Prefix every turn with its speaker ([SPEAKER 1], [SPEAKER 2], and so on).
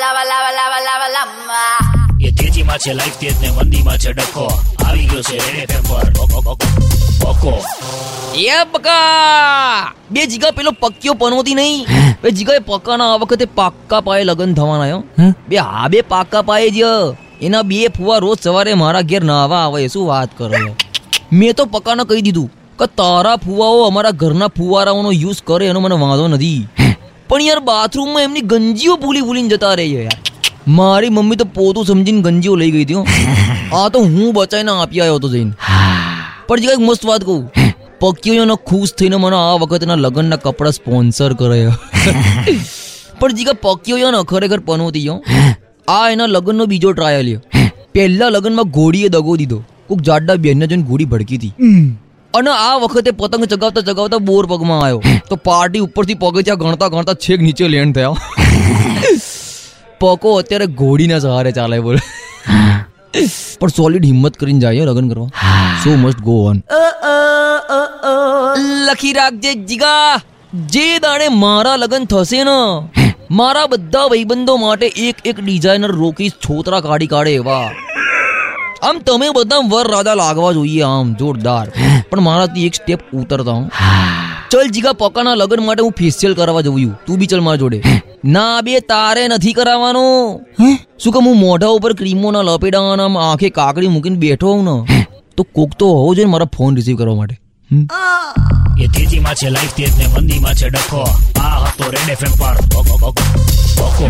[SPEAKER 1] Lava, લાવા લાવા લાવા lava.
[SPEAKER 2] એ તેજીમાં છે લાઈફ તેજ ને મંદીમાં છે ડખો. આવી ગયો છે રેડ પેપર બકો
[SPEAKER 3] એ પકા બે જીગા પેલો પક્યો પનોતી નહીં. બે જીગા એ પક્કાના આ વખતે પાક્કા પાયે લગન થવાના બે હા બે પાક્કા પાયે જ. એના બે ફુવા રોજ સવારે મારા ઘેર નાવા આવે શું વાત કરો મેં તો પક્કાને કહી દીધું કે તારા ફુવાઓ અમારા ઘરના ફુવારાઓનો યુઝ કરે એનો મને વાંધો નથી. પણ યાર બાથરૂમમાં એમની ગંજીઓ ભૂલી ભૂલીને જતા રહી યાર. મારી મમ્મી તો પોતું સમજીને ગંજીઓ લઈ ગઈ હતી આ તો હું બચાવીને આપી આવ્યો હતો જઈને. પણ જે એક મસ્ત વાત કહું. પક્યોનો ખુશ થઈને મને આ વખતના લગ્નના કપડા સ્પોન્સર કરે પણ જીગા પક્યો ને ખરેખર પનોતી ગયો આ એના લગ્નનો બીજો ટ્રાયલ પહેલા લગ્નમાં ઘોડીએ દગો દીધો. કોક જાડા બેનને જોઈને ઘોડી ભડકી હતી. અને આ વખતે પતંગ ચગાવતા ચગાવતા બોર પગમાં આવ્યો. તો પાર્ટી ઉપરથી પગથિયા ગણતા ગણતા છેક નીચે લેન્ડ થયા. પકો અત્યારે ઘોડીના સહારે ચાલે બોલ. પણ સોલિડ હિંમત કરીને જાય લગ્ન કરવા. સો મસ્ટ ગો ઓન લખી રાખજે જીગા. જે દાડે મારા લગ્ન થશે ને મારા બધા ભાઈબંધો માટે એક એક ડિઝાઇનર રોકી છોતરા કાઢી કાઢે એવા. આમ તમે બધા વર રાજા લાગવા જોઈએ આમ જોરદાર. પણ મારાથી એક સ્ટેપ ઉતરતા હું. ચલ જીગા પકાના લગ્ન માટે હું ફેશિયલ કરાવવા જવું છું. તું બી ચલ મારા જોડે. ના બે તારે નથી કરાવવાનો. શું કે હું મોઢા ઉપર ક્રીમો ના લપેડા આમ આંખે કાકડી મૂકીને બેઠો હું ને તો કોક તો હોવો જોઈએ ને મારા ફોન રિસીવ કરવા માટે.
[SPEAKER 2] એ તેજીમાં છે લાઈફ તેજ ને મંદીમાં છે ડખો. આ હતો રેડ એફએમ પર. ઓકો ઓકો બકો